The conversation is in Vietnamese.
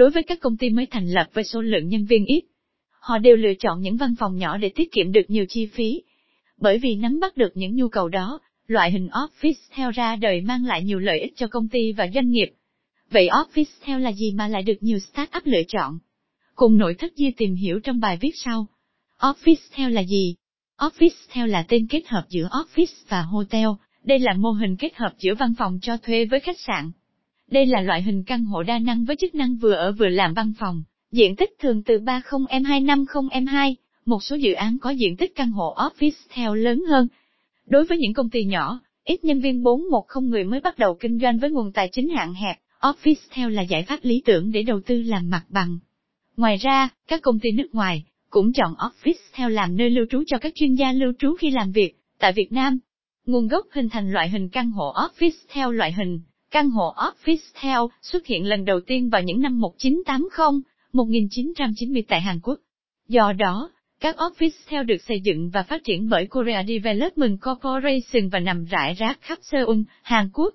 Đối với các công ty mới thành lập với số lượng nhân viên ít, họ đều lựa chọn những văn phòng nhỏ để tiết kiệm được nhiều chi phí. Bởi vì nắm bắt được những nhu cầu đó, loại hình office theo ra đời mang lại nhiều lợi ích cho công ty và doanh nghiệp. Vậy office theo là gì mà lại được nhiều startup lựa chọn? Cùng nội thất Di tìm hiểu trong bài viết sau. Office theo là gì? Office theo là tên kết hợp giữa office và hotel, đây là mô hình kết hợp giữa văn phòng cho thuê với khách sạn. Đây là loại hình căn hộ đa năng với chức năng vừa ở vừa làm văn phòng, diện tích thường từ 30M250M2, một số dự án có diện tích căn hộ office theo lớn hơn. Đối với những công ty nhỏ, ít nhân viên 410 người mới bắt đầu kinh doanh với nguồn tài chính hạn hẹp, office theo là giải pháp lý tưởng để đầu tư làm mặt bằng. Ngoài ra, các công ty nước ngoài cũng chọn office theo làm nơi lưu trú cho các chuyên gia lưu trú khi làm việc. Tại Việt Nam, nguồn gốc hình thành loại hình căn hộ office theo loại hình Căn hộ Office theo xuất hiện lần đầu tiên vào những năm 1980, 1990 tại Hàn Quốc. Do đó, các office theo được xây dựng và phát triển bởi Korea Development Corporation và nằm rải rác khắp Seoul, Hàn Quốc.